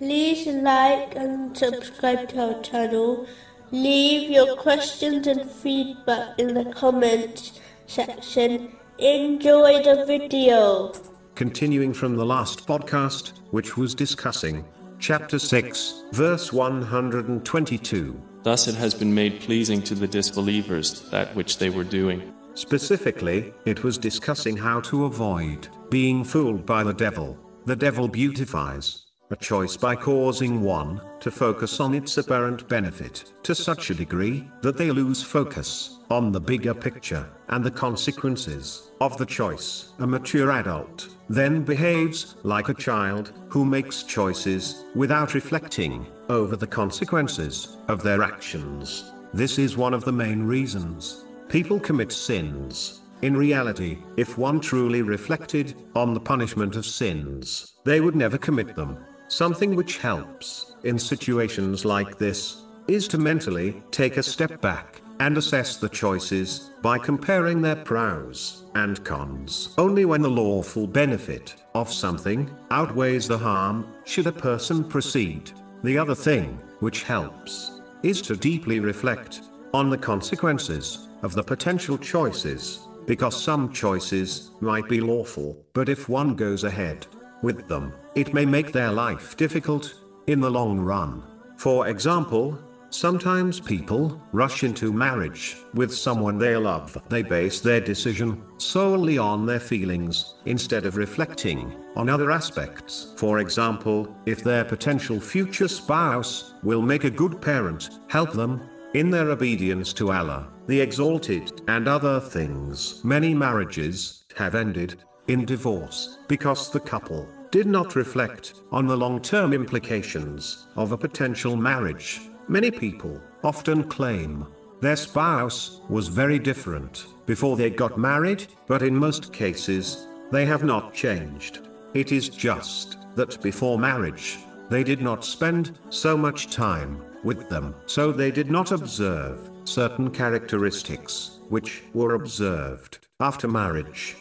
like and subscribe to our channel. Leave your questions and feedback in the comments section. Enjoy the video. Continuing from the last podcast, which was discussing chapter 6, verse 122. Thus it has been made pleasing to the disbelievers that which they were doing. Specifically, it was discussing how to avoid being fooled by the devil. The devil beautifies a choice by causing one to focus on its apparent benefit to such a degree that they lose focus on the bigger picture and the consequences of the choice. A mature adult then behaves like a child who makes choices without reflecting over the consequences of their actions. This is one of the main reasons people commit sins. In reality, if one truly reflected on the punishment of sins, they would never commit them. Something which helps in situations like this is to mentally take a step back and assess the choices by comparing their pros and cons. Only when the lawful benefit of something outweighs the harm should a person proceed. The other thing which helps is to deeply reflect on the consequences of the potential choices because some choices might be lawful, but if one goes ahead with them, it may make their life difficult in the long run. For example, sometimes people rush into marriage with someone they love. They base their decision solely on their feelings instead of reflecting on other aspects. For example, if their potential future spouse will make a good parent, help them in their obedience to Allah, the Exalted, and other things. Many marriages have ended in divorce because the couple did not reflect on the long term implications of a potential marriage. Many people often claim their spouse was very different before they got married, but in most cases, they have not changed. It is just that before marriage, they did not spend so much time with them. So they did not observe certain characteristics which were observed after marriage.